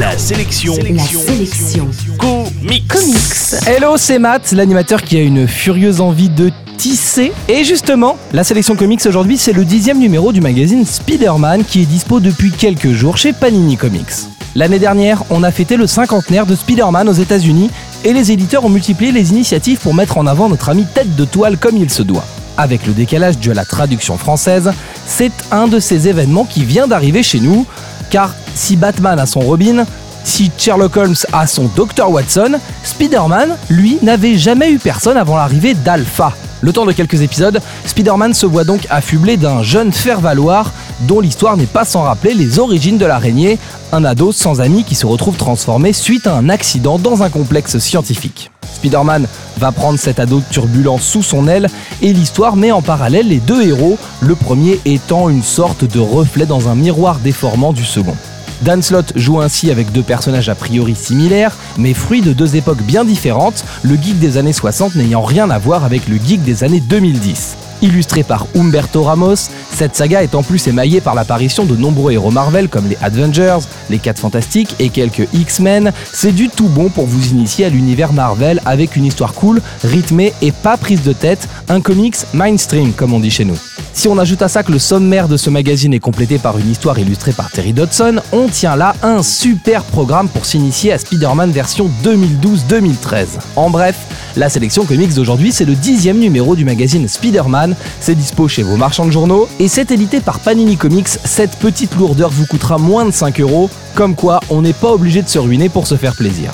La sélection. La sélection. Comics. Comics. Hello, c'est Matt, l'animateur qui a une furieuse envie de tisser. Et justement, la sélection comics aujourd'hui, c'est le dixième numéro du magazine Spider-Man qui est dispo depuis quelques jours chez Panini Comics. L'année dernière, on a fêté le cinquantenaire de Spider-Man aux États-Unis et les éditeurs ont multiplié les initiatives pour mettre en avant notre ami tête de toile comme il se doit. Avec le décalage dû à la traduction française, c'est un de ces événements qui vient d'arriver chez nous, car si Batman a son Robin, si Sherlock Holmes a son Dr Watson, Spider-Man, lui, n'avait jamais eu personne avant l'arrivée d'Alpha. Le temps de quelques épisodes, Spider-Man se voit donc affublé d'un jeune faire-valoir dont l'histoire n'est pas sans rappeler les origines de l'araignée, un ado sans amis qui se retrouve transformé suite à un accident dans un complexe scientifique. Spider-Man va prendre cet ado turbulent sous son aile et l'histoire met en parallèle les deux héros, le premier étant une sorte de reflet dans un miroir déformant du second. Dan Slott joue ainsi avec deux personnages a priori similaires, mais fruits de deux époques bien différentes, le geek des années 60 n'ayant rien à voir avec le geek des années 2010. Illustré par Humberto Ramos, cette saga est en plus émaillée par l'apparition de nombreux héros Marvel comme les Avengers, les 4 Fantastiques et quelques X-Men. C'est du tout bon pour vous initier à l'univers Marvel avec une histoire cool, rythmée et pas prise de tête, un comics mainstream comme on dit chez nous. Si on ajoute à ça que le sommaire de ce magazine est complété par une histoire illustrée par Terry Dodson, on tient là un super programme pour s'initier à Spider-Man version 2012-2013. En bref, la sélection comics d'aujourd'hui, c'est le dixième numéro du magazine Spider-Man. C'est dispo chez vos marchands de journaux et c'est édité par Panini Comics. Cette petite lourdeur vous coûtera moins de 5 euros. Comme quoi, on n'est pas obligé de se ruiner pour se faire plaisir.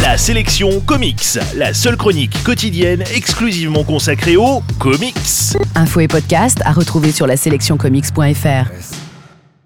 La sélection comics. La seule chronique quotidienne exclusivement consacrée aux comics. Info et podcast à retrouver sur la sélectioncomics.fr.